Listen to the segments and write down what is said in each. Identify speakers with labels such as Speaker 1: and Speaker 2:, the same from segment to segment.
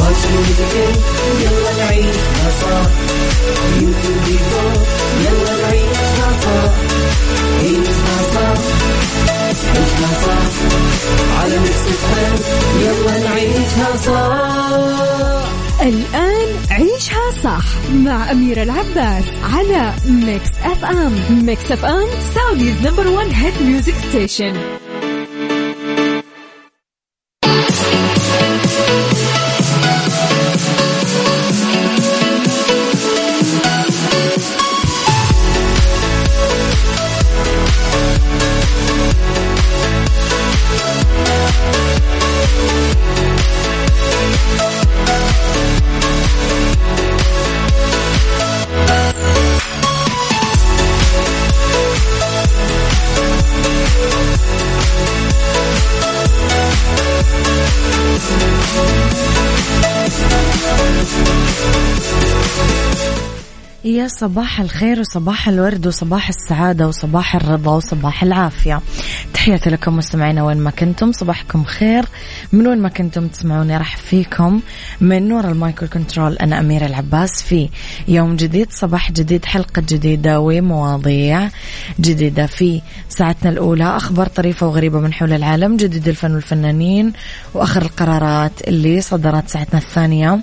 Speaker 1: واشوفك يلا نعيشها صح يمكن يلا نعيشها صح عيشها صح عيشها صح على Mix يلا نعيشها صح
Speaker 2: الآن عيشها صح مع أميرة العباس على Mix FM Mix FM Saudi's number one hit music
Speaker 3: station صباح الخير وصباح الورد وصباح السعادة وصباح الرضا وصباح العافية. تحياتي لكم مستمعينا وين ما كنتم. صباحكم خير. من وين ما كنتم تسمعوني أرحب فيكم من ورا ال mic وال control أنا أميرة العباس في يوم جديد صباح جديد حلقة جديدة ومواضيع جديدة. في ساعتنا الأولى أخبار طريفة وغريبة من حول العالم جديد الفن والفنانين وآخر القرارات اللي صدرت ساعتنا الثانية.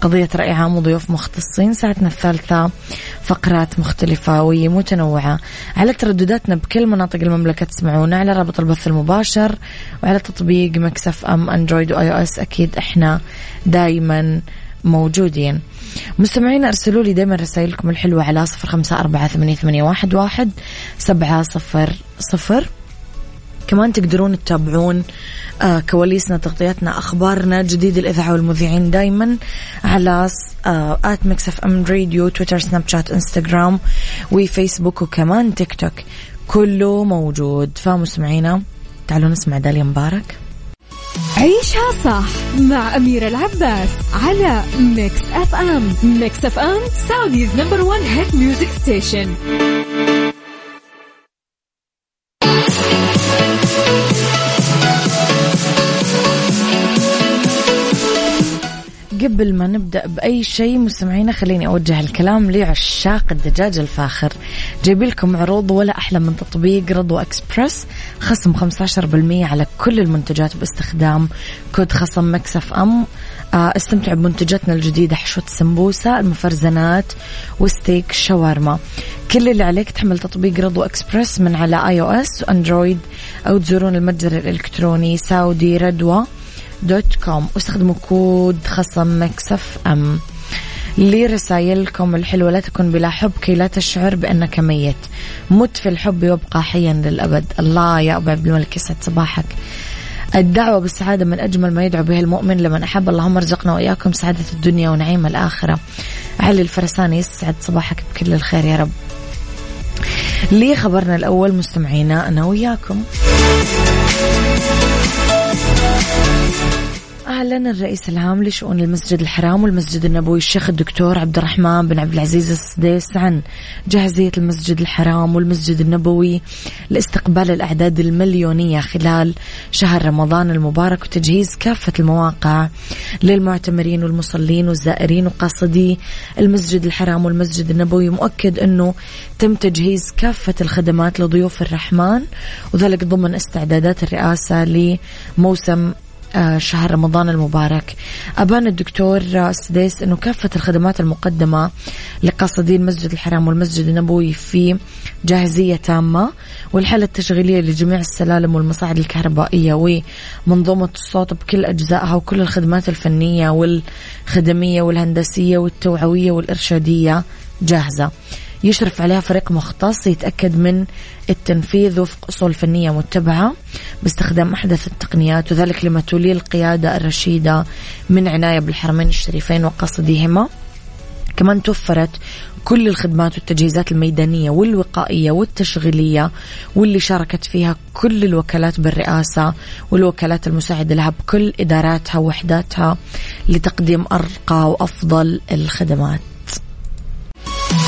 Speaker 3: قضية رأي عام وضيوف مختصين ساعتنا الثالثة فقرات مختلفة ومتنوعة على تردداتنا بكل مناطق المملكة تسمعونا على رابط البث المباشر وعلى تطبيق Mix FM Android و iOS أكيد إحنا دايما موجودين. مستمعين أرسلوا لي دائما رسائلكم الحلوة على صفر خمسة أربعة ثمانية واحد واحد سبعة صفر صفر. كمان تقدرون تتابعون آه كواليسنا تغطياتنا أخبارنا جديد الإذاعة والمذيعين دايما على at Mix FM Radio تويتر سناب شات انستغرام وفيسبوك وكمان تيك توك كله موجود. فمستمعينا تعالوا نسمع داليا مبارك.
Speaker 2: عيشها صح مع أميرة العباس على Mix FM Mix FM Saudi's number one hit music station
Speaker 3: قبل ما نبدأ بأي شيء مستمعينا خليني أوجه الكلام لعشاق الدجاج الفاخر. جايب لكم عروض ولا أحلى من تطبيق Radwa Express خصم 15% على كل المنتجات باستخدام كود خصم Mix FM. آه، استمتعوا بمنتجاتنا الجديدة حشوة السمبوسة المفرزنات وستيك شاورما. كل اللي عليك تحمل تطبيق Radwa Express من على iOS و Android أو تزورون المتجر الإلكتروني Saudi Radwa dot com. واستخدموا كود خصم Mix FM. لرسائلكم الحلوة لا تكن بلا حب كي لا تشعر بأنك ميت. مت في الحب يبقى حيا للأبد. الله يا أبو عبد الملك يسعد صباحك. الدعوة بالسعادة من أجمل ما يدعو به المؤمن لمن أحب. اللهم ارزقنا وإياكم سعادة الدنيا ونعيم الآخرة. علي الفرساني يسعد صباحك بكل الخير يا رب. لي خبرنا الأول مستمعينا أنا وياكم. أعلن الرئيس العام لشؤون المسجد الحرام والمسجد النبوي الشيخ الدكتور عبد الرحمن بن عبد العزيز السديس عن جاهزية المسجد الحرام والمسجد النبوي لاستقبال الأعداد المليونية خلال شهر رمضان المبارك وتجهيز كافة المواقع للمعتمرين والمصلين والزائرين وقاصدي المسجد الحرام والمسجد النبوي. مؤكد أنه تم تجهيز كافة الخدمات لضيوف الرحمن وذلك ضمن استعدادات الرئاسة لموسم شهر رمضان المبارك. أبان الدكتور السديس أنه كافة الخدمات المقدمة لقاصدي المسجد الحرام والمسجد النبوي في جاهزية تامة والحالة التشغيلية لجميع السلالم والمصاعد الكهربائية ومنظومة الصوت بكل أجزائها وكل الخدمات الفنية والخدمية والهندسية والتوعوية والإرشادية جاهزة. يشرف عليها فريق مختص يتأكد من التنفيذ وفق أصول فنية متبعة باستخدام أحدث التقنيات وذلك لما تولي القيادة الرشيدة من عناية بالحرمين الشريفين وقصديهما. كمان توفرت كل الخدمات والتجهيزات الميدانية والوقائية والتشغيلية واللي شاركت فيها كل الوكالات بالرئاسة والوكالات المساعدة لها بكل إداراتها ووحداتها لتقديم أرقى وأفضل الخدمات.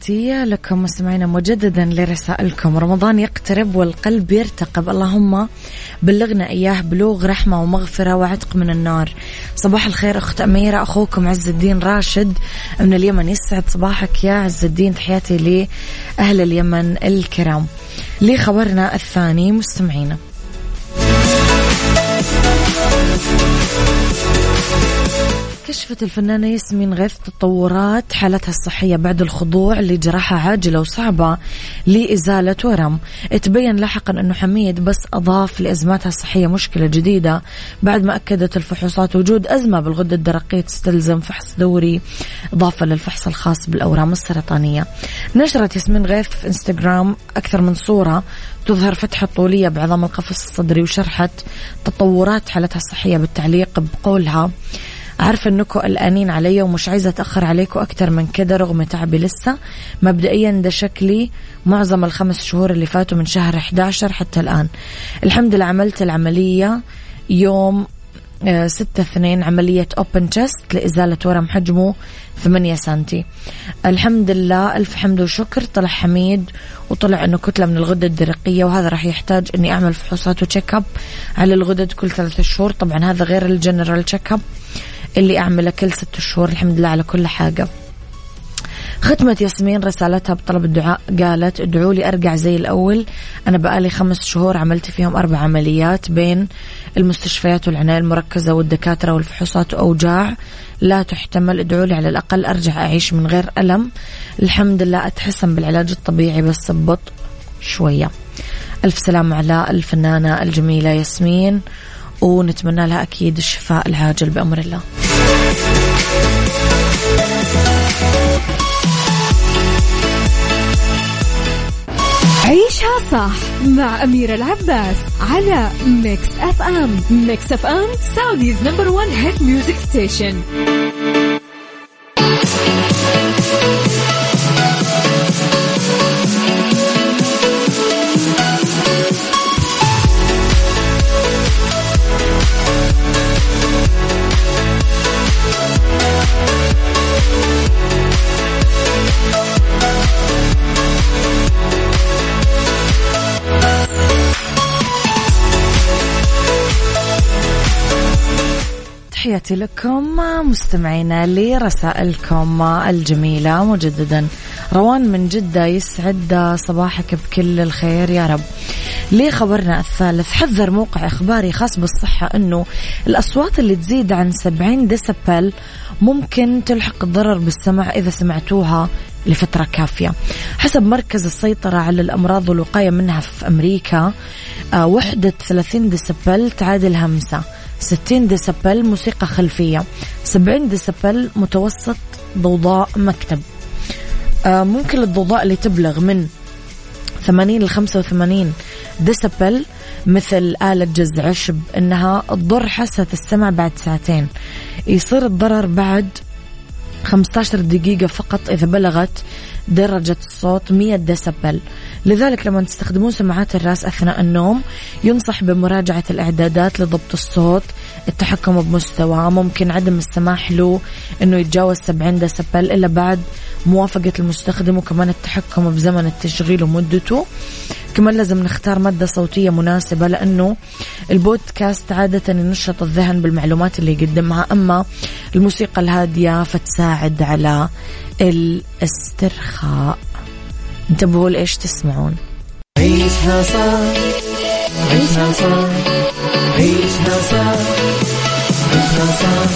Speaker 3: تحياتي لكم مستمعينا مجددا لرسائلكم. رمضان يقترب والقلب يرتقب. اللهم بلغنا إياه بلوغ رحمة ومغفرة وعتق من النار. صباح الخير أخت أميرة أخوكم عز الدين راشد من اليمن يسعد صباحك يا عز الدين. تحياتي لأهل اليمن الكرام. لخبرنا الثاني مستمعينا. كشفت الفنانة ياسمين غيث تطورات حالتها الصحية بعد الخضوع لجراحة عاجلة وصعبة لإزالة ورم. تبين لاحقا أنه حميد بس أضاف لأزماتها الصحية مشكلة جديدة بعد ما أكدت الفحوصات وجود أزمة بالغدة الدرقية تستلزم فحص دوري إضافة للفحص الخاص بالأورام السرطانية. نشرت ياسمين غيث في إنستغرام أكثر من صورة تظهر فتحة طولية بعظام القفص الصدري وشرحت تطورات حالتها الصحية بالتعليق بقولها. عارفة انكم قلقانين علي ومش عايزة أتأخر عليكم أكتر من كده رغم تعبي لسه. مبدئيا ده شكلي معظم الخمس شهور اللي فاتوا من شهر 11 حتى الآن. الحمد لله عملت العملية يوم آه، ستة اثنين عملية open chest لإزالة ورم حجمه ثمانية سنتي. الحمد لله ألف حمد وشكر طلع حميد وطلع أنه كتلة من الغدة الدرقية وهذا راح يحتاج أني أعمل فحوصات و check up على الغدد كل ثلاثة شهور. طبعا هذا غير ال general check up اللي أعمله كل ست شهور الحمد لله على كل حاجة. ختمت ياسمين رسالتها بطلب الدعاء قالت ادعوا لي أرجع زي الأول. أنا بقالي خمس شهور عملت فيهم أربع عمليات بين المستشفيات والعناية المركزة والدكاترة والفحوصات وأوجاع. لا تحتمل ادعوا لي على الأقل أرجع أعيش من غير ألم. الحمد لله أتحسن بالعلاج الطبيعي بس ببطء شوية. ألف سلامه على الفنانة الجميلة ياسمين. ونتمنى لها أكيد الشفاء العاجل بأمر الله.
Speaker 2: عيشها صح مع أميرة العباس على Mix FM Mix FM Saudi's number one hit music station
Speaker 3: تحياتي لكم مستمعينا لرسائلكم الجميلة مجددا. روان من جدة يسعد صباحك بكل الخير يا رب. لخبرنا الثالث حذر موقع إخباري خاص بالصحة أنه الأصوات اللي تزيد عن 70 ديسبل ممكن تلحق الضرر بالسمع إذا سمعتوها لفترة كافية. حسب مركز السيطرة على الأمراض والوقاية منها في أمريكا آه، وحدة 30 ديسبل تعادل همسة. 60 ديسبل موسيقى خلفية 70 ديسبل متوسط ضوضاء مكتب. آه، ممكن الضوضاء اللي تبلغ من 80 ل 85 ديسبل مثل آلة جز عشب إنها تضر حاسة السمع بعد ساعتين. يصير الضرر بعد 15 دقيقة فقط إذا بلغت درجة الصوت 100 ديسبل. لذلك لما تستخدمون سماعات الراس أثناء النوم ينصح بمراجعة الإعدادات لضبط الصوت التحكم بمستوى ممكن عدم السماح له أنه يتجاوز 70 ديسبل. إلا بعد موافقة المستخدم وكمان التحكم بزمن التشغيل ومدته. كمان لازم نختار مادة صوتية مناسبة لأنه البودكاست عادة ينشط الذهن بالمعلومات اللي يقدمها. أما الموسيقى الهادية فتساعد على الاسترخاء. انتبهوا لإيش تسمعون.
Speaker 1: عيشها صح عيشها صح عيشها صح عيشها صح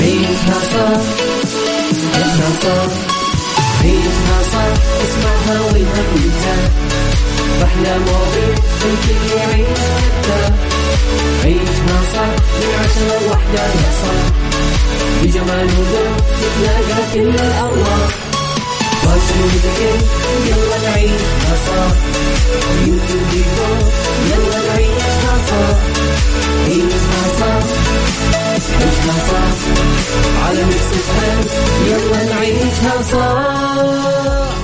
Speaker 1: عيشها صح عيشها صح عيشها صح اسمعها والهم ينزاح أحلى مواضيع الكل يعيش عيشها صح من عشرة لوحدة صاح بجمال وذوق تتلاقى كل الأرواح فاشل وذكر يلا نعيشها صح بيوتي وديكور يلا نعيشها صح عيشها صح عيشها صح على ميكس يلا نعيشها صح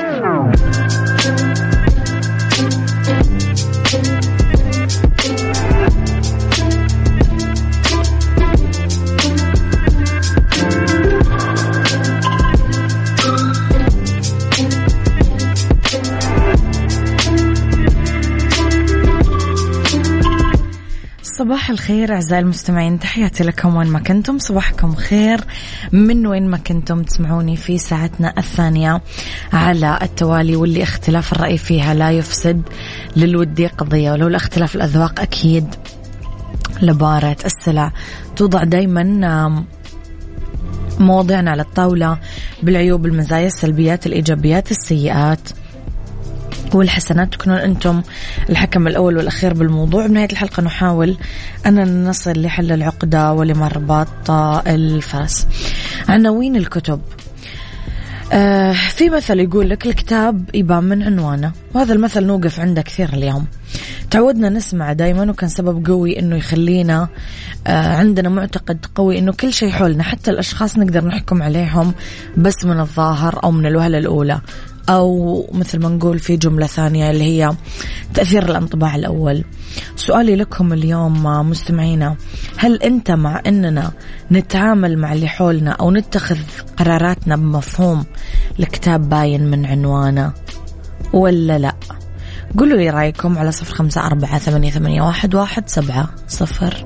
Speaker 3: صباح الخير أعزائي المستمعين تحياتي لكم وين ما كنتم. صباحكم خير. من وين ما كنتم تسمعوني في ساعتنا الثانية على التوالي واللي اختلاف الرأي فيها لا يفسد للودي قضية ولولا اختلاف الأذواق أكيد لبارة السلع. توضع دايما مواضيعنا على الطاولة بالعيوب المزايا السلبيات الإيجابيات السيئات. والحسنات تكونون أنتم الحكم الأول والأخير بالموضوع. بنهاية الحلقة نحاول أن نصل لحل العقدة ولمربط الفرس. عناوين الكتب؟ آه في مثل يقول لك الكتاب يبان من عنوانه وهذا المثل نوقف عنده كثير اليوم. تعودنا نسمع دائما وكان سبب قوي إنه يخلينا آه عندنا معتقد قوي إنه كل شيء حولنا حتى الأشخاص نقدر نحكم عليهم بس من الظاهر أو من الوهلة الأولى. أو مثل ما نقول في جملة ثانية اللي هي تأثير الانطباع الأول. سؤالي لكم اليوم مستمعينا هل أنت مع أننا نتعامل مع اللي حولنا أو نتخذ قراراتنا بمفهوم الكتاب باين من عنوانه ولا لا؟ قولوا لي رأيكم على صفر خمسة أربعة ثمانية, واحد سبعة صفر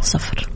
Speaker 3: صفر.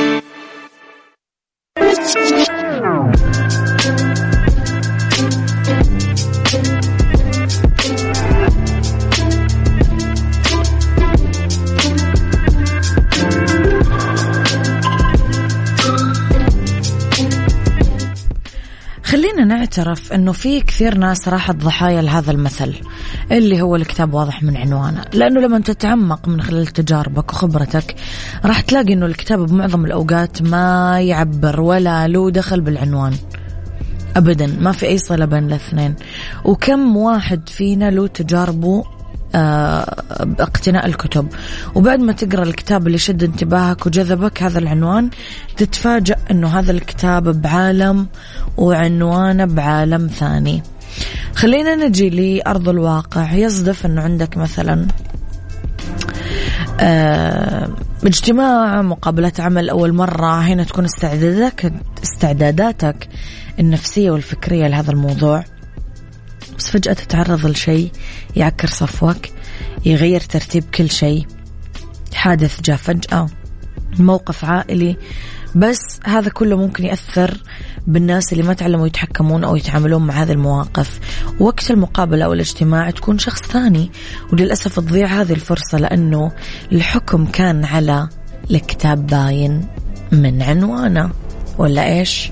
Speaker 3: نعترف إنه في كثير ناس راحت ضحايا لهذا المثل اللي هو الكتاب واضح من عنوانه. لأنه لما تتعمق من خلال تجاربك وخبرتك راح تلاقي إنه الكتاب بمعظم الأوقات ما يعبر ولا له دخل بالعنوان. ابدا ما في أي صلة بين الاثنين. وكم واحد فينا له تجاربه باقتناء الكتب. وبعد ما تقرأ الكتاب اللي شد انتباهك وجذبك هذا العنوان تتفاجأ إنه هذا الكتاب بعالم وعنوانه بعالم ثاني. خلينا نجي لأرض الواقع. يصدف أنه عندك مثلا آه اجتماع مقابلة عمل أول مرة هنا تكون استعداداتك استعداداتك النفسية والفكرية لهذا الموضوع. بس فجأة تتعرض لشيء يعكر صفوك يغير ترتيب كل شيء. حادث جاء فجأة موقف عائلي. بس هذا كله ممكن يأثر بالناس اللي ما تعلموا يتحكمون أو يتعاملون مع هذه المواقف. وقت المقابلة أو الاجتماع تكون شخص ثاني وللأسف تضيع هذه الفرصة لأنه الحكم كان على الكتاب باين من عنوانه. ولا إيش؟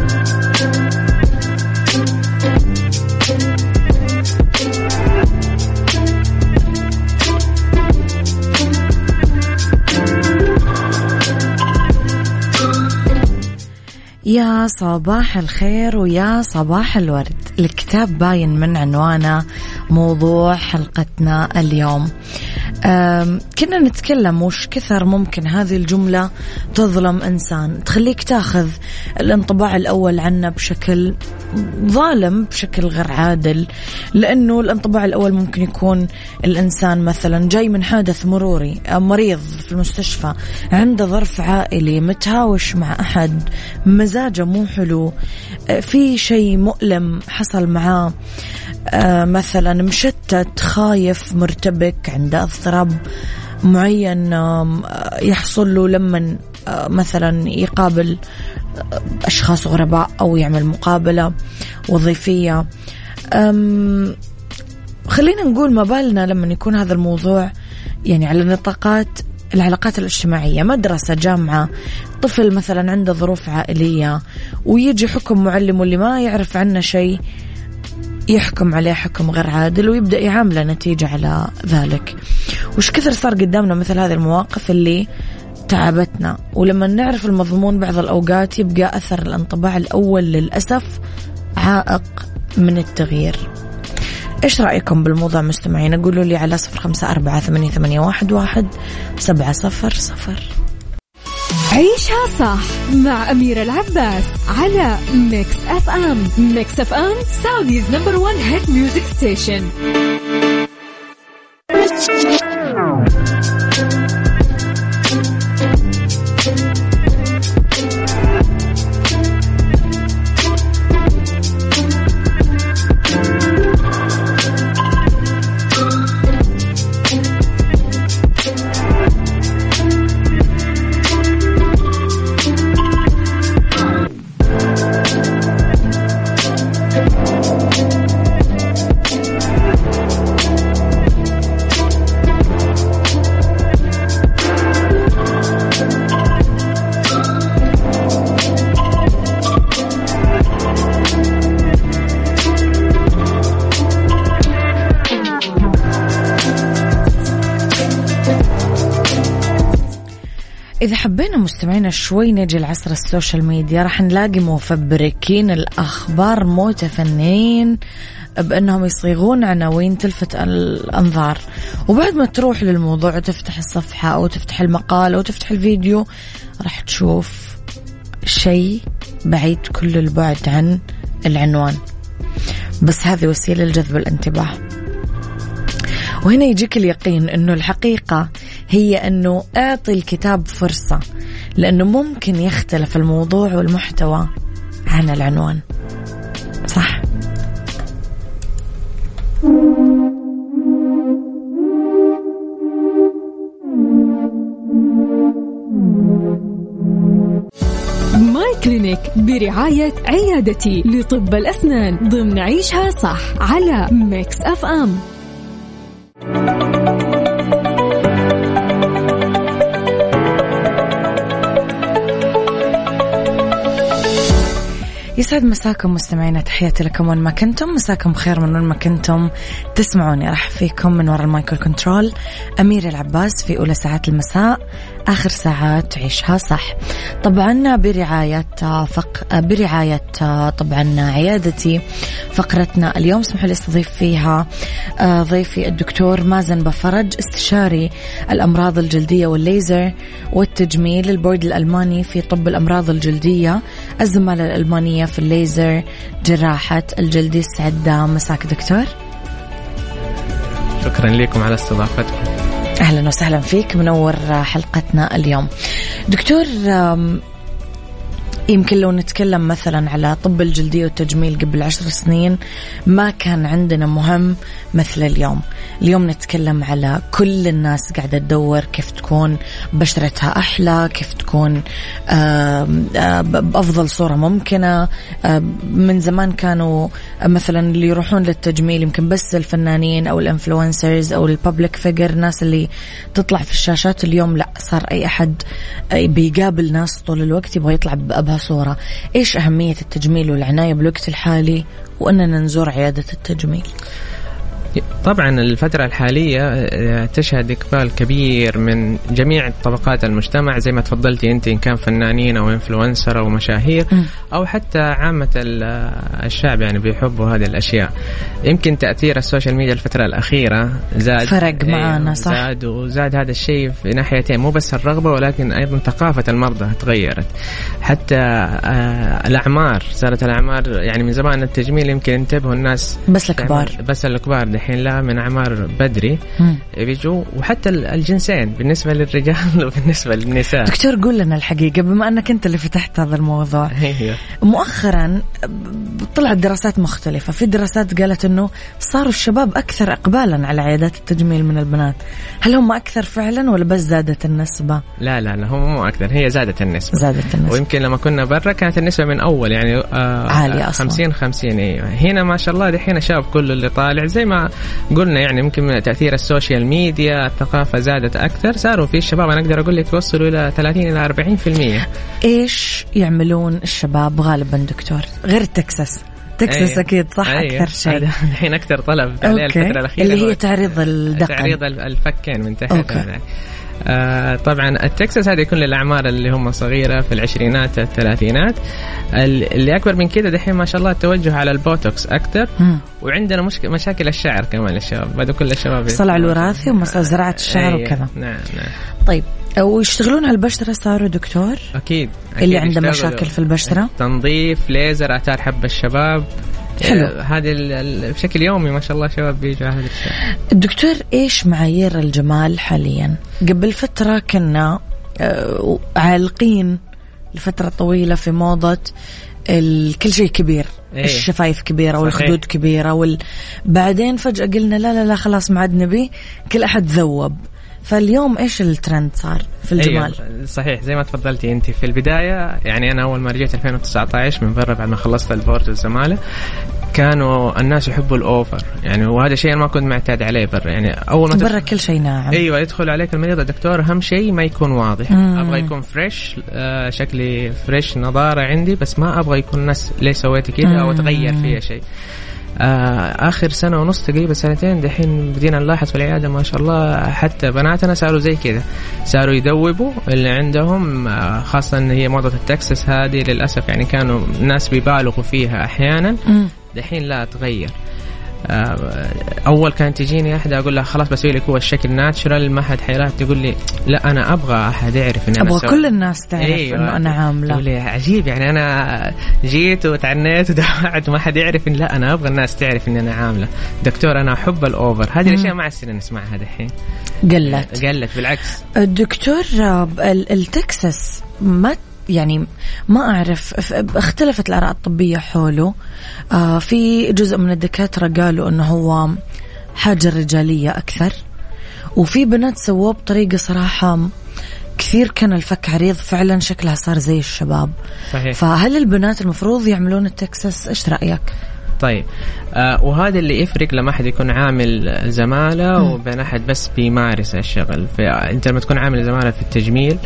Speaker 3: يا صباح الخير ويا صباح الورد. الكتاب باين من عنوانه موضوع حلقتنا اليوم. كنا نتكلم وش كثر ممكن هذه الجملة تظلم إنسان. تخليك تاخذ الانطباع الأول عنه بشكل ظالم بشكل غير عادل لأنه الانطباع الأول ممكن يكون الإنسان مثلا جاي من حادث مروري مريض في المستشفى عنده ظرف عائلي متهاوش مع أحد مزاجه مو حلو في شيء مؤلم حصل معاه مثلا مشتت خايف مرتبك عنده أضطراب. معين يحصل له لما مثلا يقابل أشخاص غرباء أو يعمل مقابلة وظيفية. خلينا نقول ما بالنا لما يكون هذا الموضوع يعني على نطاقات العلاقات الاجتماعية مدرسة جامعة طفل مثلا عنده ظروف عائلية ويجي حكم معلم واللي ما يعرف عنه شيء يحكم عليه حكم غير عادل ويبدأ يعامله نتيجة على ذلك. وش كثر صار قدامنا مثل هذه المواقف اللي تعبتنا؟ ولما نعرف المضمون بعض الأوقات يبقى أثر الانطباع الأول للأسف عائق من التغيير. إيش رأيكم بالموضوع مستمعين؟ قولوا لي على صفر خمسة أربعة ثمانية, واحد سبعة صفر صفر.
Speaker 2: عيشها صح مع أميرة العباس على Mix FM Mix FM Saudi's number one hit
Speaker 3: music station مستمعينا شوي نجي لعصر السوشيال ميديا. راح نلاقي مفبركين الأخبار متفنين بأنهم يصيغون عناوين تلفت الأنظار. وبعد ما تروح للموضوع وتفتح الصفحة أو تفتح المقال أو تفتح الفيديو راح تشوف شيء بعيد كل البعد عن العنوان. بس هذه وسيلة لجذب الانتباه. وهنا يجيك اليقين أنه الحقيقة هي أنه أعطي الكتاب فرصة لأنه ممكن يختلف الموضوع والمحتوى عن العنوان. صح؟
Speaker 2: My Clinic برعاية عيادتي لطب الأسنان ضمن عيشها صح على Mix FM.
Speaker 3: يسعد مساكم مستمعينا تحياتي لكم وين ما كنتم. مساكم خير من وين ما كنتم. تسمعوني راح فيكم من وراء ال mic وال control. أميرة العباس في أولى ساعات المساء. آخر ساعات عيشها صح. طبعا برعاية فق... برعاية طبعا عيادتي فقرتنا اليوم اسمحوا لي استضيف فيها آه، ضيفي الدكتور مازن بفرج استشاري الأمراض الجلدية والليزر والتجميل البورد الألماني في طب الأمراض الجلدية الزمالة الألمانية في الليزر جراحة الجلد يسعد مساك دكتور.
Speaker 4: شكرا لكم على استضافتكم.
Speaker 3: أهلا وسهلا فيك منور حلقتنا اليوم. دكتور يمكن لو نتكلم مثلا على طب الجلدية والتجميل قبل عشر سنين ما كان عندنا مهم مثل اليوم. اليوم نتكلم على كل الناس قاعدة تدور كيف تكون بشرتها أحلى كيف تكون بأفضل صورة ممكنة. من زمان كانوا مثلا اللي يروحون للتجميل يمكن بس الفنانين أو ال influencers أو ال public figure الناس اللي تطلع في الشاشات اليوم لا صار أي أحد بيقابل ناس طول الوقت يبغى يطلع بأبهى صورة. إيش أهمية التجميل والعناية بالوقت الحالي وأننا نزور عيادة التجميل؟
Speaker 4: طبعا الفترة الحالية آه، تشهد إقبال كبير من جميع طبقات المجتمع زي ما تفضلتي أنت إن كان فنانين أو influencer أو مشاهير. أو حتى عامة آه، الشعب يعني بيحبوا هذه الأشياء. يمكن تأثير ال social media الفترة الأخيرة زاد
Speaker 3: فرق
Speaker 4: أيوة،
Speaker 3: معانا، صح.
Speaker 4: زاد وزاد هذا الشيء في ناحيتين مو بس الرغبة ولكن أيضا ثقافة المرضى تغيرت. حتى آه، الأعمار صارت الأعمار يعني من زمان التجميل يمكن انتبهوا الناس.
Speaker 3: بس الكبار
Speaker 4: بس الكبار دحين لا من أعمار بدري. بيجوا وحتى ال- الجنسين بالنسبة للرجال وبالنسبة للنساء.
Speaker 3: دكتور قول لنا الحقيقة بما أنك أنت اللي فتحت هذا الموضوع.
Speaker 4: أيوه.
Speaker 3: مؤخرا طلعت دراسات مختلفة. في دراسات قالت أنه صاروا الشباب أكثر إقبالا على عيادات التجميل من البنات. هل هم أكثر فعلا ولا بس زادت النسبة؟
Speaker 4: لا لا لا هم مو أكثر هي زادت النسبة.
Speaker 3: زادت النسبة.
Speaker 4: ويمكن لما كنا برا كانت النسبة من أول يعني آه
Speaker 3: عالية أصلاً.
Speaker 4: 50 50 أيوه. هنا ما شاء الله دحين الشباب كله اللي طالع زي ما قلنا يعني يمكن من تأثير ال social media الثقافة زادت أكثر. صاروا في الشباب أنا أقدر أقول لك يوصلوا إلى 30 إلى 40%
Speaker 3: إيش يعملون الشباب غالبا دكتور؟ غير تكساس. تكساس
Speaker 4: أيوة.
Speaker 3: أكيد صح
Speaker 4: أيوة.
Speaker 3: أكثر شيء.
Speaker 4: الحين أكثر طلب. عليه
Speaker 3: أوكي.
Speaker 4: الفترة الأخيرة
Speaker 3: اللي هي تعريض الدقن.
Speaker 4: تعريض الفكين من تحت.
Speaker 3: أوكي.
Speaker 4: آه طبعا التكساس هذا يكون للأعمار اللي هم صغيرة في العشرينات الثلاثينات. ال- اللي أكبر من كده دحين ما شاء الله التوجه على البوتوكس
Speaker 3: أكثر.
Speaker 4: وعندنا مشك... مشاكل الشعر كمان للشباب بدوا كل الشباب.
Speaker 3: صلع الوراثي زراعة الشعر
Speaker 4: أيوة.
Speaker 3: وكذا.
Speaker 4: نعم نعم.
Speaker 3: طيب ويشتغلون على البشرة صاروا دكتور؟
Speaker 4: أكيد, أكيد
Speaker 3: اللي عنده. مشاكل في البشرة؟
Speaker 4: تنظيف ليزر اثار حب الشباب.
Speaker 3: حلو.
Speaker 4: آه، هذه بشكل يومي ما شاء الله شباب بيجوا على هذا الشيء
Speaker 3: الدكتور إيش معايير الجمال حاليا قبل فترة كنا آه، عالقين لفترة طويلة في موضة ال- كل شيء كبير
Speaker 4: إيه.
Speaker 3: الشفايف كبيرة. والخدود كبيرة وال... بعدين فجأة قلنا لا لا لا خلاص ما عاد نبي كل أحد ذوب فاليوم إيش الترند صار في الجمال؟
Speaker 4: أيوة صحيح زي ما تفضلتي أنت. في البداية يعني أنا أول ما رجعت 2019 من برا بعد ما خلصت ال board والزمالة كانوا الناس يحبوا ال over. يعني وهذا شيء أنا ما كنت معتاد عليه برا. يعني أول ما
Speaker 3: برا كل شيء ناعم.
Speaker 4: أيوه يدخل عليك المريض. الدكتور أهم شيء ما يكون واضح.
Speaker 3: مم.
Speaker 4: أبغى يكون fresh آه شكلي fresh نضارة عندي بس ما أبغى يكون الناس ليه سويتي كذا
Speaker 3: أو.
Speaker 4: تغير فيها شيء. آخر سنة ونص تقريبا سنتين دحين بدينا نلاحظ في العيادة ما شاء الله حتى بناتنا صاروا زي كذا. صاروا يذوبوا اللي عندهم آه خاصة إن هي موضة التكساس هذه للأسف يعني كانوا الناس بيبالغوا فيها
Speaker 3: أحيانا.
Speaker 4: دحين لا تغير. آه، أول كانت تجيني أحد أقول لها خلاص بسوي لك هو الشكل ناتشرال ما حد حيرات تقول لي لا أنا أبغى أحد يعرف إني
Speaker 3: أنا
Speaker 4: أبغى
Speaker 3: كل الناس تعرف
Speaker 4: أيوة.
Speaker 3: إنه أنا عاملة.
Speaker 4: تقول لي عجيب يعني أنا جيت وتعنيت ودفعت ما حد يعرف إن لا أنا أبغى الناس تعرف إني أنا عاملة. دكتور أنا أحب الأوفر. هذه الأشياء ما عاد نسمعها دحين
Speaker 3: قلت.
Speaker 4: قلت بالعكس.
Speaker 3: الدكتور آه، ال- التكساس ما يعني ما أعرف ف- اختلفت الآراء الطبية حوله. آه في جزء من الدكاترة قالوا إنه هو حاجة رجالية أكثر. وفي بنات سووه بطريقة صراحة كثير كان الفك عريض فعلا شكلها صار زي الشباب.
Speaker 4: صحيح.
Speaker 3: فهل البنات المفروض يعملون التكساس؟ إيش رأيك؟
Speaker 4: طيب. آه وهذا اللي يفرق لما أحد يكون عامل زمالة وبين أحد بس بيمارس الشغل. فانت لما تكون عامل زمالة في التجميل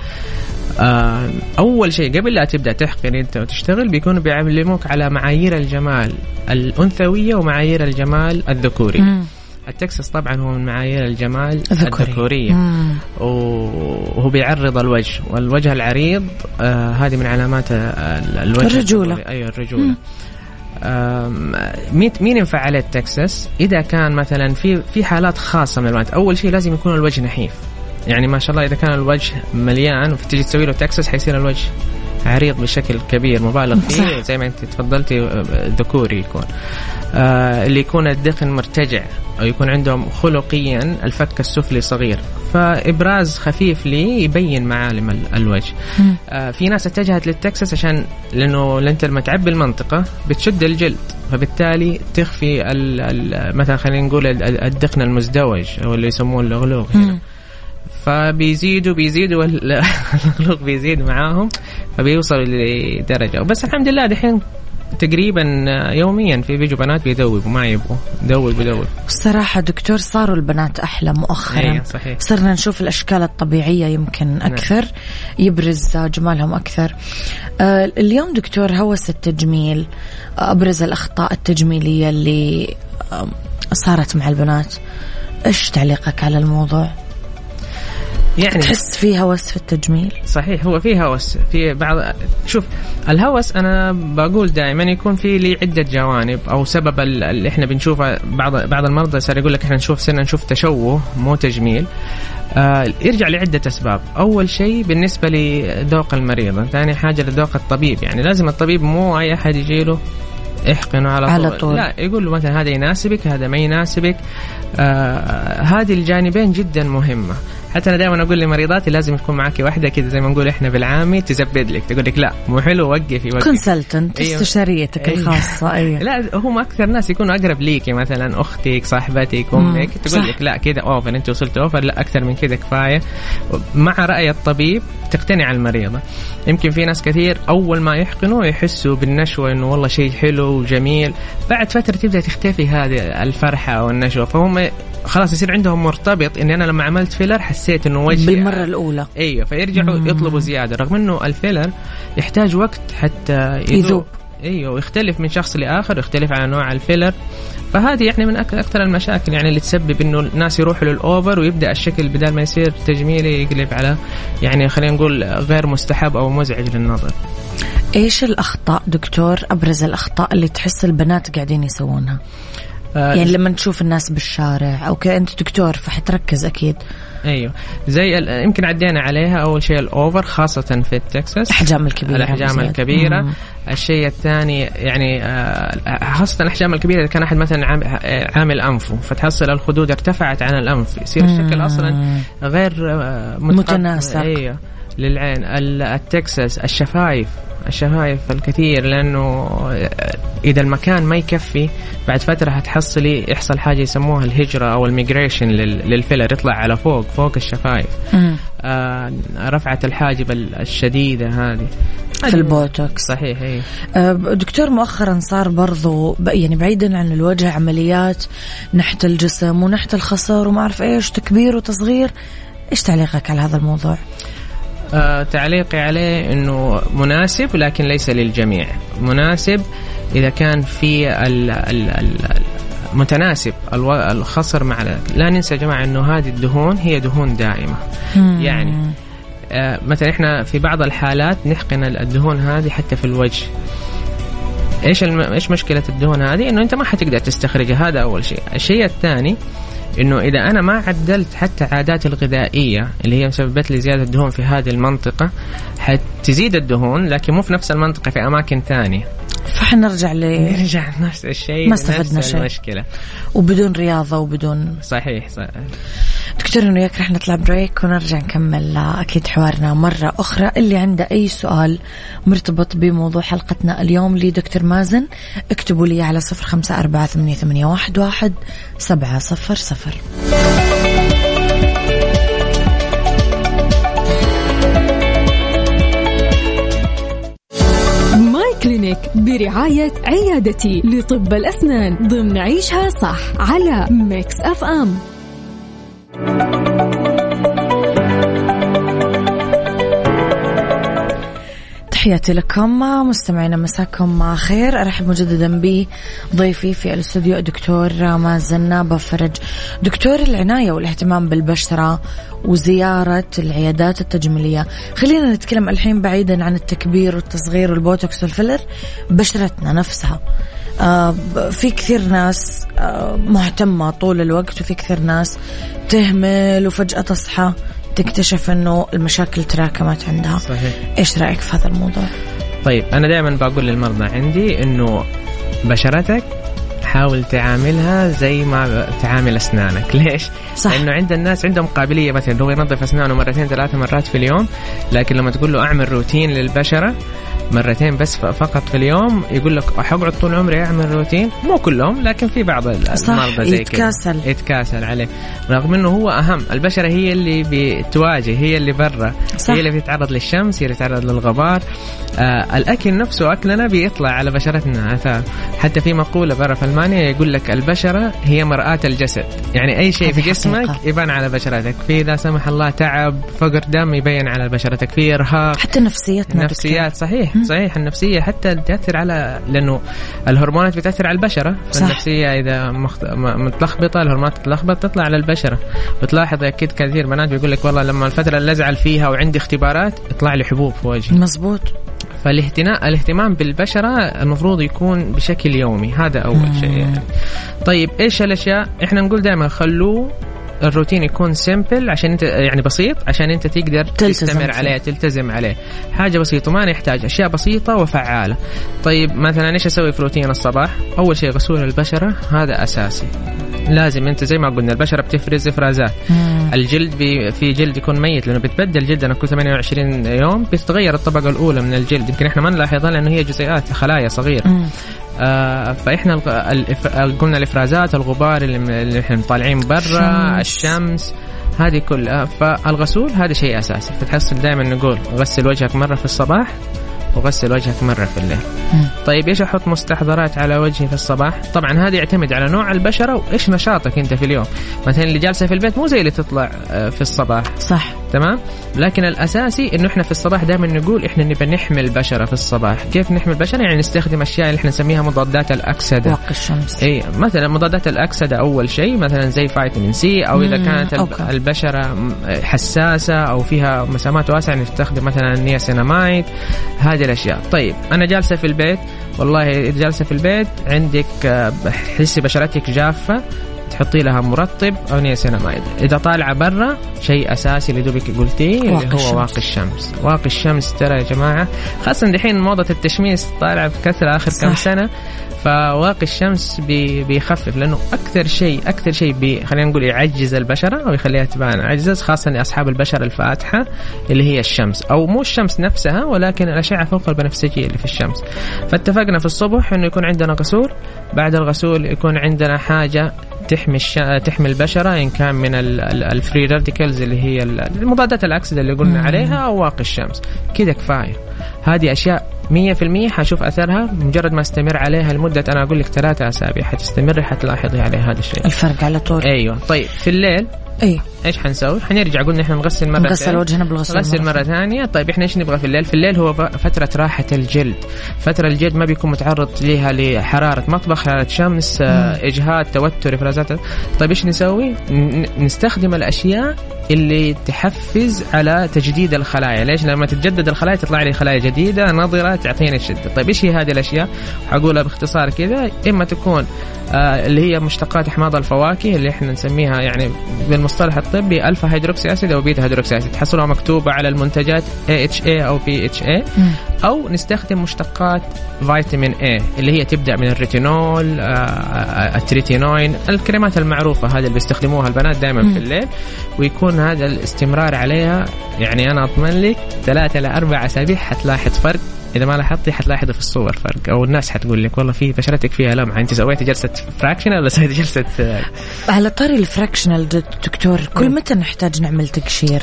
Speaker 4: أول شيء قبل لا تبدأ تحقن أنت وتشتغل بيكونوا بيعلموك على معايير الجمال الأنثوية ومعايير الجمال الذكوري
Speaker 3: مم.
Speaker 4: التكساس طبعا هو من معايير الجمال
Speaker 3: ذكوري.
Speaker 4: الذكورية
Speaker 3: مم.
Speaker 4: وهو بيعرض الوجه والوجه العريض آه هذه من علامات ال- الوجه. الذكوري. أيوه الرجولة آم، مين مين ينفع عليه التكساس إذا كان مثلا في في حالات خاصة من البنات أول شيء لازم يكون الوجه نحيف يعني ما شاء الله إذا كان الوجه مليان وتجي تسوي له تكساس حيصير الوجه عريض بشكل كبير مبالغ فيه
Speaker 3: صح.
Speaker 4: زي ما أنت تفضلتي آه، ذكوري يكون آه اللي يكون الدقن مرتجع أو يكون عندهم خلقيا الفك السفلي صغير فإبراز خفيف لي يبين معالم ال- الوجه. آه في ناس اتجهت للتكساس عشان لأنه انت لما تعبي المنطقة بتشد الجلد فبالتالي تخفي مثلا خلينا نقول ال- ال- الدقن المزدوج أو اللي يسموه الغلوغ هنا. فبيزيدوا بيزيدوا الغلوغ بيزيد معاهم فبيوصلوا لدرجة. بس الحمد لله دحين تقريبا يوميا في بيجوا بنات بيذوبوا ما يبغوا. ذوب بذوب
Speaker 3: الصراحة دكتور صاروا البنات أحلى مؤخرا.
Speaker 4: أيوه صحيح.
Speaker 3: صرنا نشوف الأشكال الطبيعية يمكن أكثر يبرز جمالهم أكثر. آه، اليوم دكتور هوس التجميل أبرز الأخطاء التجميلية اللي صارت مع البنات. إيش تعليقك على الموضوع؟
Speaker 4: يعني
Speaker 3: تحس في هوس في التجميل.
Speaker 4: صحيح هو في هوس في بعض شوف الهوس أنا بقول دائما يكون في لي عدة جوانب أو سبب ال- اللي إحنا بنشوفه بعض بعض المرضى صار يقول لك إحنا نشوف صرنا نشوف تشوه مو تجميل. آه يرجع لعدة أسباب. أول شيء بالنسبة لذوق المريض ثاني حاجة لذوق الطبيب. يعني لازم الطبيب مو أي أحد يجي له احقنه على,
Speaker 3: على
Speaker 4: طول.
Speaker 3: طول.
Speaker 4: لا يقول له مثلا هذا يناسبك هذا ما يناسبك. آه هذه الجانبين جدا مهمة. حتى أنا دائما أقول لمريضاتي لازم يكون معك واحدة كذا زي ما نقول إحنا بالعامي تزبد لك تقول لك لا مو حلو وقفي وقفي
Speaker 3: كونسلتنت
Speaker 4: أيوه.
Speaker 3: استشاريتك
Speaker 4: أيوه.
Speaker 3: الخاصة أيوه
Speaker 4: لا هم أكثر ناس يكونوا أقرب ليكي مثلا أختك صاحبتك
Speaker 3: أمك
Speaker 4: تقول. لك لا كذا أوفر أنت وصلت أوفر لا أكثر من كذا كفاية مع رأي الطبيب تقتنع المريضة يمكن في ناس كثير أول ما يحقنوا يحسوا بالنشوة إنه والله شيء حلو وجميل بعد فترة تبدأ تختفي هذه الفرحة أو النشوه فهم خلاص يصير عندهم مرتبط إني أنا لما عملت فيلر حسيت إنه وجهي
Speaker 3: بالمرة الأولى
Speaker 4: إيوه فيرجعوا
Speaker 3: مم.
Speaker 4: يطلبوا زيادة رغم إنه الفيلر يحتاج وقت حتى يذوب,
Speaker 3: يذوب.
Speaker 4: إيوه ويختلف من شخص لآخر ويختلف على نوع الفيلر فهذه يعني من أكثر المشاكل يعني اللي تسبب إنه الناس يروحوا لل over ويبدأ الشكل بدل ما يصير تجميلي يقلب على يعني خلينا نقول غير مستحب أو مزعج للنظر.
Speaker 3: إيش الأخطاء دكتور أبرز الأخطاء اللي تحس البنات قاعدين يسوونها يعني لما تشوف الناس بالشارع أو كذا أنت دكتور فحتركز أكيد.
Speaker 4: أيوه. زي يمكن عدينا عليها. أول شيء الأوفر خاصة في التكساس
Speaker 3: الأحجام الكبيرة الأحجام.
Speaker 4: الكبيرة.
Speaker 3: مم.
Speaker 4: الشيء الثاني يعني آه، خاصة الأحجام الكبيرة إذا كان أحد مثلا آه، عامل انفه فتحصل الخدود ارتفعت عن الأنف يصير الشكل أصلا غير آه،.
Speaker 3: متناسق.
Speaker 4: أيوه. للعين. ال- التكساس الشفايف. الشفايف الكثير لأنه إذا المكان ما يكفي بعد فترة هتحصلي يحصل حاجة يسموها الهجرة أو ال migration للفيلر يطلع على فوق فوق الشفايف. آه رفعة الحاجب ال- الشديدة هذه.
Speaker 3: في البوتوكس.
Speaker 4: صحيح اي
Speaker 3: أه، دكتور مؤخرا صار برضو يعني بعيدا عن الوجه عمليات نحت الجسم ونحت الخصر وما أعرف إيش تكبير وتصغير. إيش تعليقك على هذا الموضوع؟
Speaker 4: آه تعليقي عليه إنه مناسب لكن ليس للجميع. مناسب إذا كان في ال ال ال متناسب الخصر مع لا ننسى يا جماعة إنه هذه الدهون هي دهون دائمة. يعني آه مثلا إحنا في بعض الحالات نحقن الدهون هذه حتى في الوجه. إيش الم... إيش مشكلة الدهون هذه؟ إنه أنت ما حتقدر تستخرجها هذا أول شيء. الشيء الثاني إنه إذا أنا ما عدلت حتى عاداتي الغذائية اللي هي مسببت لي زيادة الدهون في هذه المنطقة حتزيد الدهون لكن مو في نفس المنطقة في أماكن ثانية
Speaker 3: فحنرجع ل
Speaker 4: نرجع نفس الشيء
Speaker 3: ما استفدنا شيء.
Speaker 4: المشكلة
Speaker 3: وبدون رياضة وبدون
Speaker 4: صحيح, صحيح.
Speaker 3: دكتور انه وياك رح نطلع بريك ونرجع نكمل أكيد حوارنا مرة أخرى. اللي عنده أي سؤال مرتبط بموضوع حلقتنا اليوم لدكتور مازن اكتبوا لي على صفر خمسة أربعة ثمانية, ثمانية واحد, واحد سبعة صفر صفر.
Speaker 2: clinic برعاية عيادتي لطب الأسنان ضمن عيشها صح على Mix FM
Speaker 3: تحياتي لكم مستمعينا مساكم خير. أرحب مجددا بضيفي في الاستوديو دكتور مازن بفرج. دكتور العناية والاهتمام بالبشرة وزيارة العيادات التجميلية. خلينا نتكلم الحين بعيدا عن التكبير والتصغير والبوتوكس والفيلر بشرتنا نفسها. آه في كثير ناس آه مهتمة طول الوقت وفي كثير ناس تهمل وفجأة تصحى. تكتشف إنه المشاكل تراكمت عندها
Speaker 4: صحيح
Speaker 3: إيش رأيك في هذا الموضوع؟
Speaker 4: طيب أنا دائما بقول للمرضى عندي إنه بشرتك حاول تعاملها زي ما تعامل أسنانك. ليش؟
Speaker 3: صح.
Speaker 4: لأنه عند الناس عندهم قابلية مثلا هو ينظف أسنانه مرتين ثلاث مرات في اليوم لكن لما تقول له أعمل روتين للبشرة مرتين بس فقط في اليوم يقول لك حقعد طول عمري أعمل روتين. مو كلهم لكن في بعض المرضى زي
Speaker 3: يتكاسل.
Speaker 4: يتكاسل عليه. رغم إنه هو أهم. البشرة هي اللي بتواجه هي اللي برا.
Speaker 3: صح.
Speaker 4: هي اللي بتتعرض للشمس هي اللي بتتعرض للغبار. آه الأكل نفسه أكلنا بيطلع على بشرتنا. اثار حتى في مقولة برا في المانيا رومانيا يقول لك البشرة هي مرآة الجسد. يعني أي شيء في جسمك
Speaker 3: حقيقة.
Speaker 4: يبان على بشرتك. في لا سمح الله تعب فقر دم يبين على بشرتك. في إرهاق.
Speaker 3: حتى نفسيتنا
Speaker 4: النفسيات صحيح صحيح. النفسية حتى تأثر على لأنه الهرمونات بتأثر على البشرة.
Speaker 3: صح.
Speaker 4: فالنفسية إذا مخت... م- متلخبطة الهرمونات تتلخبط تطلع على البشرة. بتلاحظ أكيد كثير بنات بيقول لك والله لما الفترة اللي أزعل فيها وعندي اختبارات يطلع لي حبوب في وجهي.
Speaker 3: مزبوط
Speaker 4: فالاهتمام الاهتمام بالبشرة المفروض يكون بشكل يومي. هذا أول شيء. يعني. طيب إيش الأشياء؟ إحنا نقول دائما خلوه الروتين يكون سيمبل عشان انت يعني بسيط عشان أنت تقدر تستمر. عليه تلتزم عليه. حاجة بسيطة ما نحتاج أشياء بسيطة وفعالة. طيب مثلا إيش أسوي في روتين الصباح؟ أول شيء غسول البشرة هذا أساسي. لازم أنت زي ما قلنا البشرة بتفرز إفرازات. الجلد بي في جلد يكون ميت لأنه بتبدل جلدنا كل 28 يوم بتتغير الطبقة الأولى من الجلد يمكن إحنا ما نلاحظها لأنه هي جزيئات خلايا صغيرة
Speaker 3: مم.
Speaker 4: آه فإحنا. قلنا الإفرازات الغبار اللي, إحنا طالعين برا
Speaker 3: الشمس.
Speaker 4: الشمس هذه كلها فالغسول هذا شيء أساسي فتحصل دائما نقول غسل وجهك مرة في الصباح وغسل وجهك مرة في الليل
Speaker 3: مم.
Speaker 4: طيب إيش أحط مستحضرات على وجهي في الصباح؟ طبعا هذا يعتمد على نوع البشرة وإيش نشاطك أنت في اليوم. مثلا اللي جالسة في البيت مو زي اللي تطلع آه، في الصباح.
Speaker 3: صح.
Speaker 4: تمام؟ لكن الأساسي إنه إحنا في الصباح دائما نقول إحنا نبى نحمي البشره في الصباح. كيف نحمي البشره يعني نستخدم أشياء اللي إحنا نسميها مضادات الأكسدة.
Speaker 3: واقي الشمس.
Speaker 4: إي مثلا مضادات الأكسدة أول شيء مثلا زي فيتامين C أو
Speaker 3: إذا
Speaker 4: كانت okay. البشرة حساسة أو فيها مسامات واسعة نستخدم مثلا نياسيناميد هذه الأشياء. طيب أنا جالسة في البيت والله جالسة في البيت عندك آه، حسي بشرتك جافة. تحطي لها مرطب أو نياسيناميد إذا طالعة برا شيء أساسي اللي دوبك قلتيه اللي هو
Speaker 3: الشمس.
Speaker 4: واقي الشمس. واقي الشمس ترى يا جماعة خاصة دحين موضة التشميس طالعة بكثرة آخر كم
Speaker 3: صح.
Speaker 4: سنة فواقي الشمس بي بيخفف لأنه أكثر شيء أكثر شيء بي خلينا نقول يعجز البشرة أو يخليها تبان عجز خاصة لأصحاب البشرة الفاتحة اللي هي الشمس. أو مو الشمس نفسها ولكن الأشعة فوق البنفسجية اللي في الشمس. فاتفقنا في الصبح إنه يكون عندنا غسول. بعد الغسول يكون عندنا حاجة تحمي الش... تحمي البشرة إن كان من ال free radicals اللي هي ال- المضادات الاكسده اللي قلنا عليها أو واقي الشمس. كذا كفاية. هذه أشياء 100% حشوف أثرها. مجرد ما أستمر عليها لمدة أنا أقول لك ثلاثة أسابيع حتستمري حتلاحظي عليها هذا الشيء.
Speaker 3: الفرق على طول.
Speaker 4: أيوه. طيب في الليل
Speaker 3: إي.
Speaker 4: إيش حنسوي؟ حنرجع قلنا إحنا نغسل مرة
Speaker 3: نغسل. وجهنا بالغسول
Speaker 4: نغسل
Speaker 3: مرة
Speaker 4: مرة ثانية. طيب إحنا إيش نبغى في الليل؟ في الليل هو ف- فترة راحة الجلد. فترة الجلد ما بيكون متعرض لها لحرارة مطبخ حرارة شمس آه، إجهاد توتر إفرازات. طيب إيش نسوي؟ نستخدم الأشياء اللي تحفز على تجديد الخلايا. ليش؟ لما تتجدد الخلايا تطلع لي خلايا جديدة نظرة تعطيني الشدة. طيب إيش هي هذه الأشياء؟ حقولها باختصار كذا. إما تكون آه اللي هي مشتقات احماض الفواكه اللي إحنا نسميها يعني بالمصطلح الطبي alpha hydroxy acid أو beta hydroxy acid تحصلها مكتوبة على المنتجات AHA أو BHA أو نستخدم مشتقات فيتامين A اللي هي تبدأ من الريتينول آه التريتينوين الكريمات المعروفة هذه اللي بيستخدموها البنات دائما في الليل. ويكون هذا الاستمرار عليها يعني أنا أضمن لك ثلاثة إلى أربع أسابيع حتلاحظ فرق. إذا ما لاحظتي حتلاحظي في الصور فرق أو الناس حتقول لك والله في بشرتك فيها لمعه أنت سويتي جلسة fraction ولا سويتي جلسة؟
Speaker 3: على طاري ال fractional دكتور كل متى نحتاج نعمل تقشير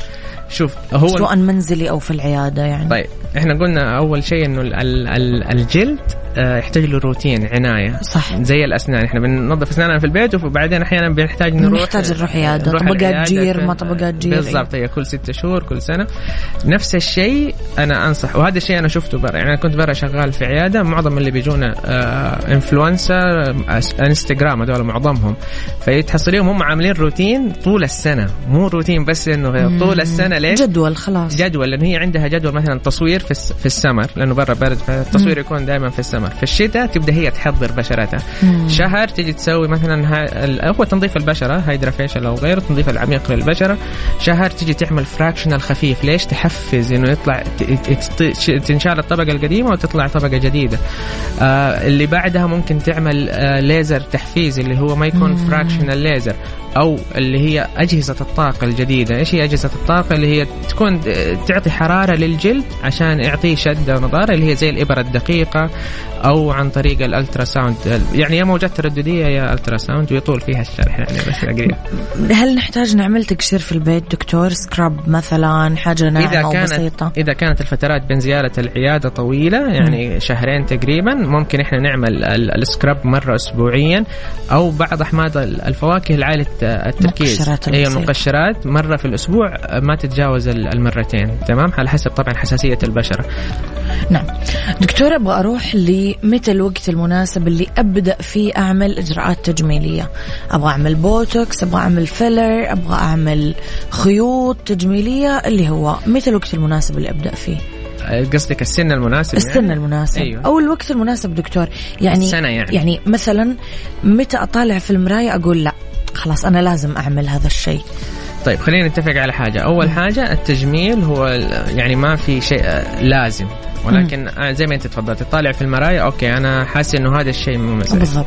Speaker 4: شوف هو
Speaker 3: سواء منزلي أو في العيادة يعني.
Speaker 4: طيب إحنا قلنا أول شيء إنه ال- ال- ال- الجلد آه، يحتاج له روتين عناية.
Speaker 3: صح.
Speaker 4: زي الأسنان إحنا بننظف أسناننا في البيت وبعدين أحيانا بنحتاج نروح
Speaker 3: نحتاج نروح.
Speaker 4: نروح
Speaker 3: طبقات جير، ما طبقات جير.
Speaker 4: بالضبط هي كل ستة شهور كل سنة. نفس الشيء أنا أنصح وهذا الشيء أنا شفته برا. يعني أنا كنت برا شغال في عيادة معظم اللي بيجونا آه influencer انستغرام هذول معظمهم. فتحصليهم هم عاملين روتين طول السنة. مو روتين بس إنه طول السنة ليش؟
Speaker 3: جدول خلاص.
Speaker 4: جدول لأن هي عندها جدول مثلا تصوير في في السمر لأنه برا برد فالتصوير يكون دائما في السمر. في الشتاء تبدأ هي تحضر بشرتها. شهر تجي تسوي مثلا هو تنظيف البشرة hydra facial أو غيره التنظيف العميق للبشرة. شهر تجي تعمل fractional خفيف. ليش تحفز؟ إنه يطلع تنشال الطبقة القديمة وتطلع طبقة جديدة. آه اللي بعدها ممكن تعمل آه ليزر تحفيز اللي هو ما يكون fractional ليزر أو اللي هي أجهزة الطاقة الجديدة. إيش هي أجهزة الطاقة؟ اللي هي تكون تعطي حرارة للجلد عشان يعطيه شدة ونضارة اللي هي زي الابر الدقيقة أو عن طريق ال ultrasound يعني يا موجات ترددية يا ultrasound ويطول فيها الشرح يعني بس تقريبا
Speaker 3: هل نحتاج نعمل تقشير في البيت دكتور؟ سكراب مثلا حاجة
Speaker 4: ناعمة
Speaker 3: أو
Speaker 4: كانت
Speaker 3: بسيطة؟
Speaker 4: إذا كانت الفترات بين زيارة العيادة طويلة يعني شهرين تقريبا. ممكن إحنا نعمل ال- السكراب مرة اسبوعيا أو بعض أحماض ال- الفواكه العاليه التركيز.
Speaker 3: مقشرات
Speaker 4: هي
Speaker 3: البسيطة.
Speaker 4: المقشرات مرة في الأسبوع ما تتجاوز ال- المرتين. تمام؟ على حسب طبعا حساسية البشرة.
Speaker 3: نعم. دكتور أبغى أروح لمتى الوقت المناسب اللي أبدأ فيه أعمل إجراءات تجميلية؟ أبغى أعمل بوتوكس أبغى أعمل فيلر أبغى أعمل خيوط تجميلية اللي هو متى الوقت المناسب اللي أبدأ فيه؟
Speaker 4: قصدك السن المناسب
Speaker 3: السن
Speaker 4: يعني؟
Speaker 3: المناسب
Speaker 4: أيوة.
Speaker 3: أو الوقت المناسب دكتور يعني
Speaker 4: السنة يعني.
Speaker 3: يعني مثلا متى أطالع في المرايه أقول لا خلاص أنا لازم أعمل هذا الشيء
Speaker 4: طيب خلينا نتفق على حاجة أول حاجة التجميل هو يعني ما في شيء آه، لازم ولكن آه، زي ما انت تفضلت تطالع في المرايا okay أنا حاسس إنه هذا الشيء مو مزعج
Speaker 3: بالضبط.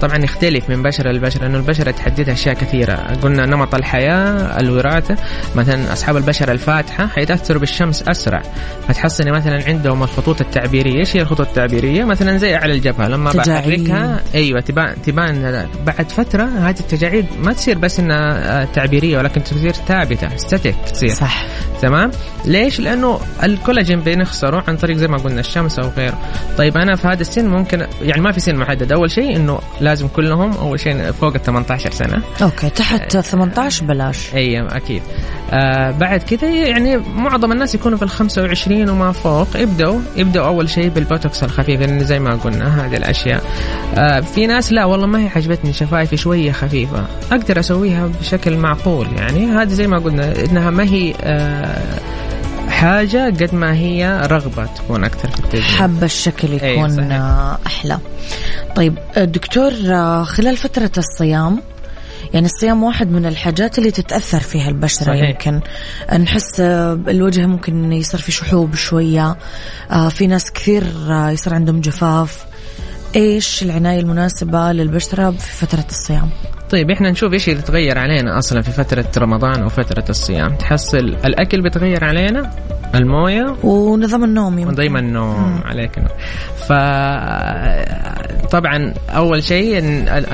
Speaker 4: طبعا يختلف من بشره لبشره انه البشره تحددها أشياء كثيرة. قلنا نمط الحياة الوراثة مثلا أصحاب البشره الفاتحة حيتأثروا بالشمس أسرع. فتحصلي مثلا عندهم الخطوط التعبيرية إيش هي الخطوط التعبيرية؟ مثلا زي على الجبهة لما. بحركها أيوه تبان تبان بعد فترة هذه التجاعيد ما تصير بس إنها آه، تعبيرية ولكن تصير ثابتة ستاتيك تصير.
Speaker 3: صح.
Speaker 4: تمام؟ ليش؟ لأنه الكولاجين بنخسره عن طريق زي ما قلنا الشمس أو غيره. طيب أنا في هذا السن ممكن يعني ما في سن محدد. أول شيء إنه لازم كلهم أول شيء فوق ال 18 سنة.
Speaker 3: okay تحت 18 بلاش.
Speaker 4: أي أكيد. آه بعد كذا يعني معظم الناس يكونوا في ال 25 وما فوق. يبداوا يبداوا أول شيء بالبوتوكس الخفيف لأن زي ما قلنا هذه الأشياء. آه في ناس لا والله ما هي عجبتني شفايفي شوية خفيفة. أقدر أسويها بشكل معقول يعني. هذه زي ما قلنا إنها ما هي آه حاجة قد ما هي رغبة تكون أكثر في التجميل.
Speaker 3: حابة الشكل يكون أحلى. طيب دكتور خلال فترة الصيام يعني الصيام واحد من الحاجات اللي تتأثر فيها البشرة
Speaker 4: صحيح.
Speaker 3: يمكن. نحس الوجه ممكن يصير في شحوب شوية. في ناس كثير يصير عندهم جفاف. إيش العناية المناسبة للبشرة في فترة الصيام؟
Speaker 4: طيب إحنا نشوف إيش اللي يتغير علينا أصلا في فترة رمضان أو فترة الصيام. تحصل الأكل بيتغير علينا؟ الموية؟
Speaker 3: ونظام النوم يمكن.
Speaker 4: ودائما النوم عليك نوم ف طبعا أول شيء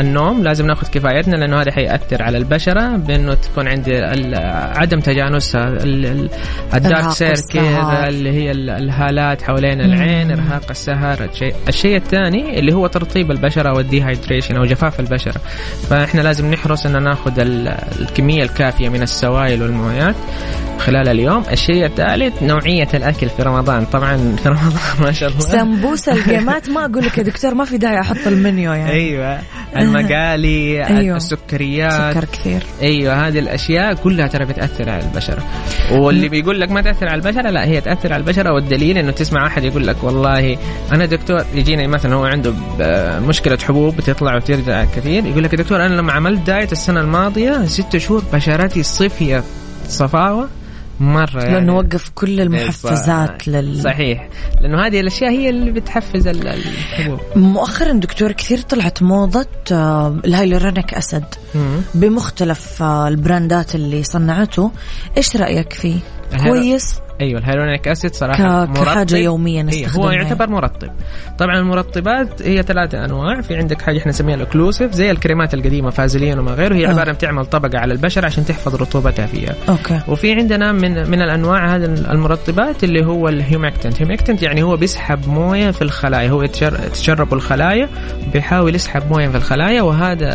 Speaker 4: النوم لازم ناخذ كفايتنا لأنه هذا حيأثر على البشرة بأنه تكون عندي عدم تجانسها ال- ال-
Speaker 3: ال
Speaker 4: dark
Speaker 3: circle.
Speaker 4: اللي هي ال- الهالات حوالين العين إرهاق السهر الشيء الشيء الثاني اللي هو ترطيب البشرة وال dehydration أو جفاف البشرة. فإحنا لازم نحرص ان ناخذ ال- الكمية الكافية من السوائل والمويات خلال اليوم. الشيء الثالث نوعية الأكل في رمضان. طبعا في رمضان ما شاء الله.
Speaker 3: سمبوسة الجيمات ما أقول لك يا دكتور ما في داعي أحط المنيو يعني.
Speaker 4: أيوه. المقالي
Speaker 3: أيوة.
Speaker 4: السكريات.
Speaker 3: سكر كثير.
Speaker 4: أيوه هذه الأشياء كلها ترى بتأثر على البشره واللي بيقول لك ما تأثر على البشره لا هي تأثر على البشره والدليل إنه تسمع أحد يقول لك والله أنا دكتور يجيني مثلا هو عنده ب- مشكلة حبوب بتطلع وترجع كثير يقول لك يا دكتور أنا لما عملت دايت السنة الماضية ست شهور بشرتي صفية صفاوة. مرة يعني.
Speaker 3: لأنه وقف كل المحفزات لل
Speaker 4: صحيح. لأنه هذه الأشياء هي اللي بتحفز ال- الحبوب.
Speaker 3: مؤخرا دكتور كثير طلعت موضة آه، ال hyaluronic acid
Speaker 4: مم.
Speaker 3: بمختلف آه، ال brandات اللي صنعته إيش رأيك فيه؟ كويس؟
Speaker 4: أيوه ال hyaluronic acid صراحة
Speaker 3: ك- كحاجة
Speaker 4: مرطب.
Speaker 3: يومية
Speaker 4: إيه
Speaker 3: نستخدمها
Speaker 4: هو يعتبر مرطب. طبعا المرطبات هي ثلاثة أنواع. في عندك حاجة إحنا نسميها ال occlusive زي الكريمات القديمة فازلين وما غيره هي
Speaker 3: آه.
Speaker 4: عبارة بتعمل طبقة على البشره عشان تحفظ رطوبتها فيها.
Speaker 3: okay.
Speaker 4: وفي عندنا من من الأنواع هذه المرطبات اللي هو ال humectant humectant يعني هو بيسحب موية في الخلايا هو تشرب الخلايا بيحاول يسحب موية في الخلايا وهذا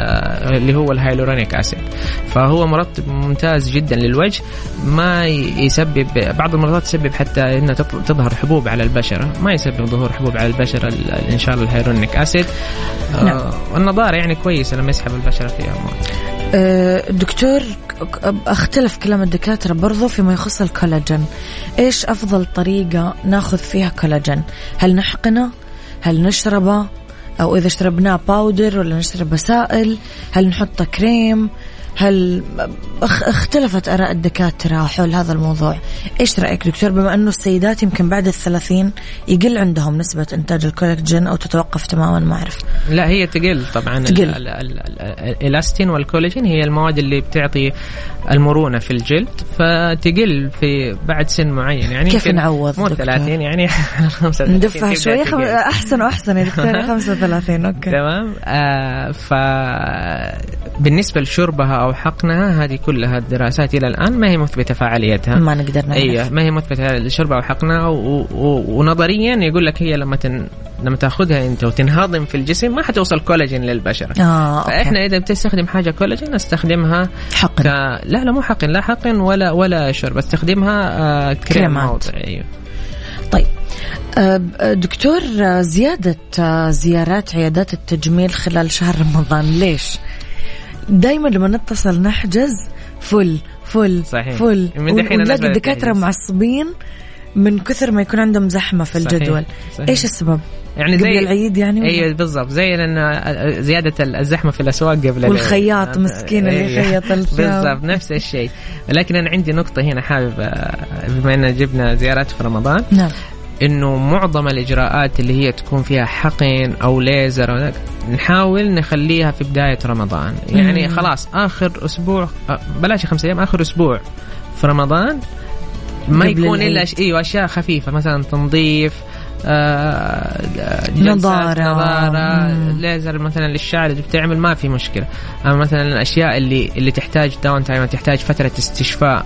Speaker 4: اللي هو ال hyaluronic acid. فهو مرطب ممتاز جدا للوجه ما يسبب بعض تسبب حتى انها تظهر حبوب على البشرة. ما يسبب ظهور حبوب على البشرة ال- ال- إن شاء الله ال hyaluronic acid.
Speaker 3: نعم.
Speaker 4: آه والنضارة يعني كويسة لما يسحب البشرة فيها
Speaker 3: أه دكتور أختلف كلام الدكاترة برضو فيما يخص الكولاجين. إيش أفضل طريقة ناخذ فيها كولاجين؟ هل نحقنه؟ هل نشربه؟ أو إذا شربناه باودر ولا نشربه سائل؟ هل نحطه كريم هل اختلفت آراء الدكاترة حول هذا الموضوع؟ إيش رأيك دكتور؟ بما أنه السيدات يمكن بعد الثلاثين يقل عندهم نسبة إنتاج الكولاجين أو تتوقف تماما ما أعرف.
Speaker 4: لا هي تقل طبعا.
Speaker 3: تقل.
Speaker 4: الإلاستين والكولاجين هي المواد اللي بتعطي المرونة في الجلد فتقل في بعد سن معين. يعني
Speaker 3: كيف نعوض
Speaker 4: مو 30 يعني 35
Speaker 3: ندفع شوي خم... أحسن وأحسن يا دكتور 35 أوكي.
Speaker 4: تمام؟ آه ف بالنسبة لشربها أو حقنها هذه كلها الدراسات إلى الآن. ما هي مثبتة فعاليتها؟
Speaker 3: ما نقدر نعرف.
Speaker 4: أيوة ما هي مثبتة لشربها أو حقنها و... و... ونظريا يقول لك هي لما تن... لما تأخذها أنت وتنهضم في الجسم ما حتوصل كولاجين للبشره
Speaker 3: آه
Speaker 4: فإحنا إذا بتستخدم حاجة كولاجين أستخدمها
Speaker 3: حقن.
Speaker 4: ك... لا لا مو حقن لا حقن ولا ولا شرب أستخدمها آه كريم
Speaker 3: كريمات.
Speaker 4: أيوه.
Speaker 3: طيب آه، دكتور آه، زيادة آه، زيارات عيادات التجميل خلال شهر رمضان ليش؟ دائما لما نتصل نحجز فل فل
Speaker 4: صحيح.
Speaker 3: فل
Speaker 4: من دحين الناس
Speaker 3: ونلاقي
Speaker 4: تحجز.
Speaker 3: معصبين من كثر ما يكون عندهم زحمة في
Speaker 4: صحيح.
Speaker 3: الجدول
Speaker 4: صحيح.
Speaker 3: إيش السبب؟
Speaker 4: يعني
Speaker 3: قبل
Speaker 4: زي
Speaker 3: العيد يعني ولا؟
Speaker 4: أيوه بالضبط زي لأن زيادة الزحمة في الأسواق قبل العيد.
Speaker 3: والخياط
Speaker 4: آه،
Speaker 3: مسكين اللي
Speaker 4: أيوة.
Speaker 3: يخيط.
Speaker 4: بالضبط نفس الشيء لكن أنا عندي نقطة هنا حابب آه، بما إن جبنا زيارات في رمضان
Speaker 3: نعم
Speaker 4: إنه معظم الإجراءات اللي هي تكون فيها حقن أو ليزر نحاول نخليها في بداية رمضان يعني. خلاص آخر أسبوع آه، بلاش خمسة أيام آخر أسبوع في رمضان ما يكون إلا إيوه أشياء خفيفة مثلا تنظيف آه جلسات
Speaker 3: نظارة.
Speaker 4: نظارة. ليزر مثلا للشعر اللي بتعمل ما في مشكلة أما مثلا الأشياء اللي اللي تحتاج down time تحتاج فترة استشفاء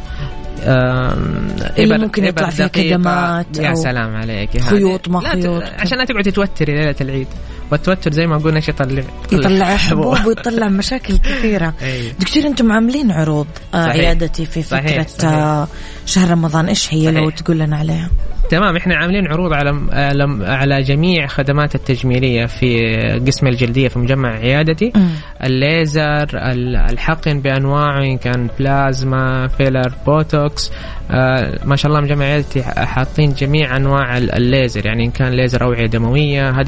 Speaker 3: اللي
Speaker 4: إبر-
Speaker 3: ممكن يطلع فيها. كدمات
Speaker 4: يا سلام عليك.
Speaker 3: خيوط ما
Speaker 4: لا،
Speaker 3: خيوط.
Speaker 4: عشان لا تقعدي توتري ليلة العيد والتوتر زي ما قلنا إيش يطلع
Speaker 3: يطلع حبوب ويطلع مشاكل كثيرة
Speaker 4: أيوة.
Speaker 3: دكتور أنتم عاملين عروض آه،
Speaker 4: صحيح.
Speaker 3: عيادتي في
Speaker 4: صحيح،
Speaker 3: فترة
Speaker 4: صحيح.
Speaker 3: آه، شهر رمضان إيش هي لو
Speaker 4: صحيح.
Speaker 3: تقول لنا عليها
Speaker 4: تمام إحنا عاملين عروض على على- على جميع خدمات التجميلية في قسم الجلدية في مجمع عيادتي. الليزر ال- الحقن بانواعه إن كان بلازما filler بوتوكس آه ما شاء الله مجمع عيادتي حاطين جميع أنواع ال- الليزر يعني إن كان ليزر أوعية دموية هذه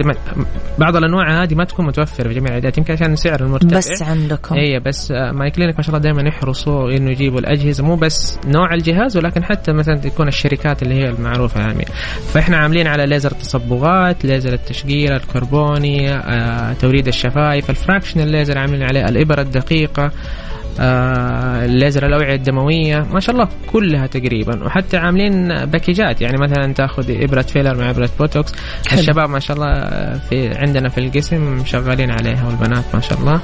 Speaker 4: بعض الأنواع هذه ما تكون متوفرة في جميع العيادات يمكن عشان السعر المرتفع.
Speaker 3: بس عندكم.
Speaker 4: اي بس آه، My Clinic ما شاء الله دائما يحرصوا إنه يجيبوا الأجهزة مو بس نوع الجهاز ولكن حتى مثلا تكون الشركات اللي هي المعروفة يعني فإحنا عاملين على ليزر تصبغات ليزر التشقير الكربوني آه، توريد الشفايف ال fractional laser عاملين عليه الابر الدقيقة. آه الليزر الأوعية الدموية ما شاء الله كلها تقريبا وحتى عاملين packageات يعني مثلا تأخذ إبرة filler مع إبرة بوتوكس
Speaker 3: حلو.
Speaker 4: الشباب ما شاء الله في عندنا في القسم شغالين عليها والبنات ما شاء الله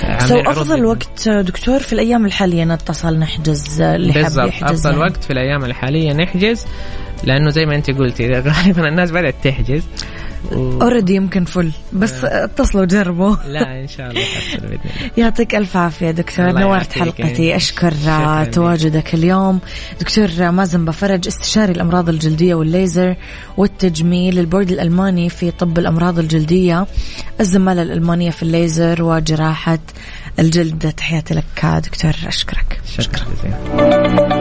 Speaker 3: so
Speaker 4: عاملين عروض أفضل.
Speaker 3: وقت آه، دكتور في الأيام الحالية نتصل نحجز آه، اللي حاب
Speaker 4: بالضبط
Speaker 3: يحجز
Speaker 4: أفضل
Speaker 3: يعني.
Speaker 4: وقت في الأيام الحالية نحجز لأنه زي ما أنت قلتي غالبا الناس بدأت تحجز.
Speaker 3: already يمكن full بس آه، اتصلوا جربوا.
Speaker 4: لا إن شاء الله
Speaker 3: يعطيك ألف عافية دكتور. نورت. حلقتي. أشكر
Speaker 4: شكراً.
Speaker 3: تواجدك اليوم. دكتور مازن بفرج استشاري الأمراض الجلدية والليزر والتجميل البورد الألماني في طب الأمراض الجلدية. الزمالة الألمانية في الليزر وجراحة الجلد. تحياتي لك دكتور. أشكرك.
Speaker 4: شكرا. جزيلا.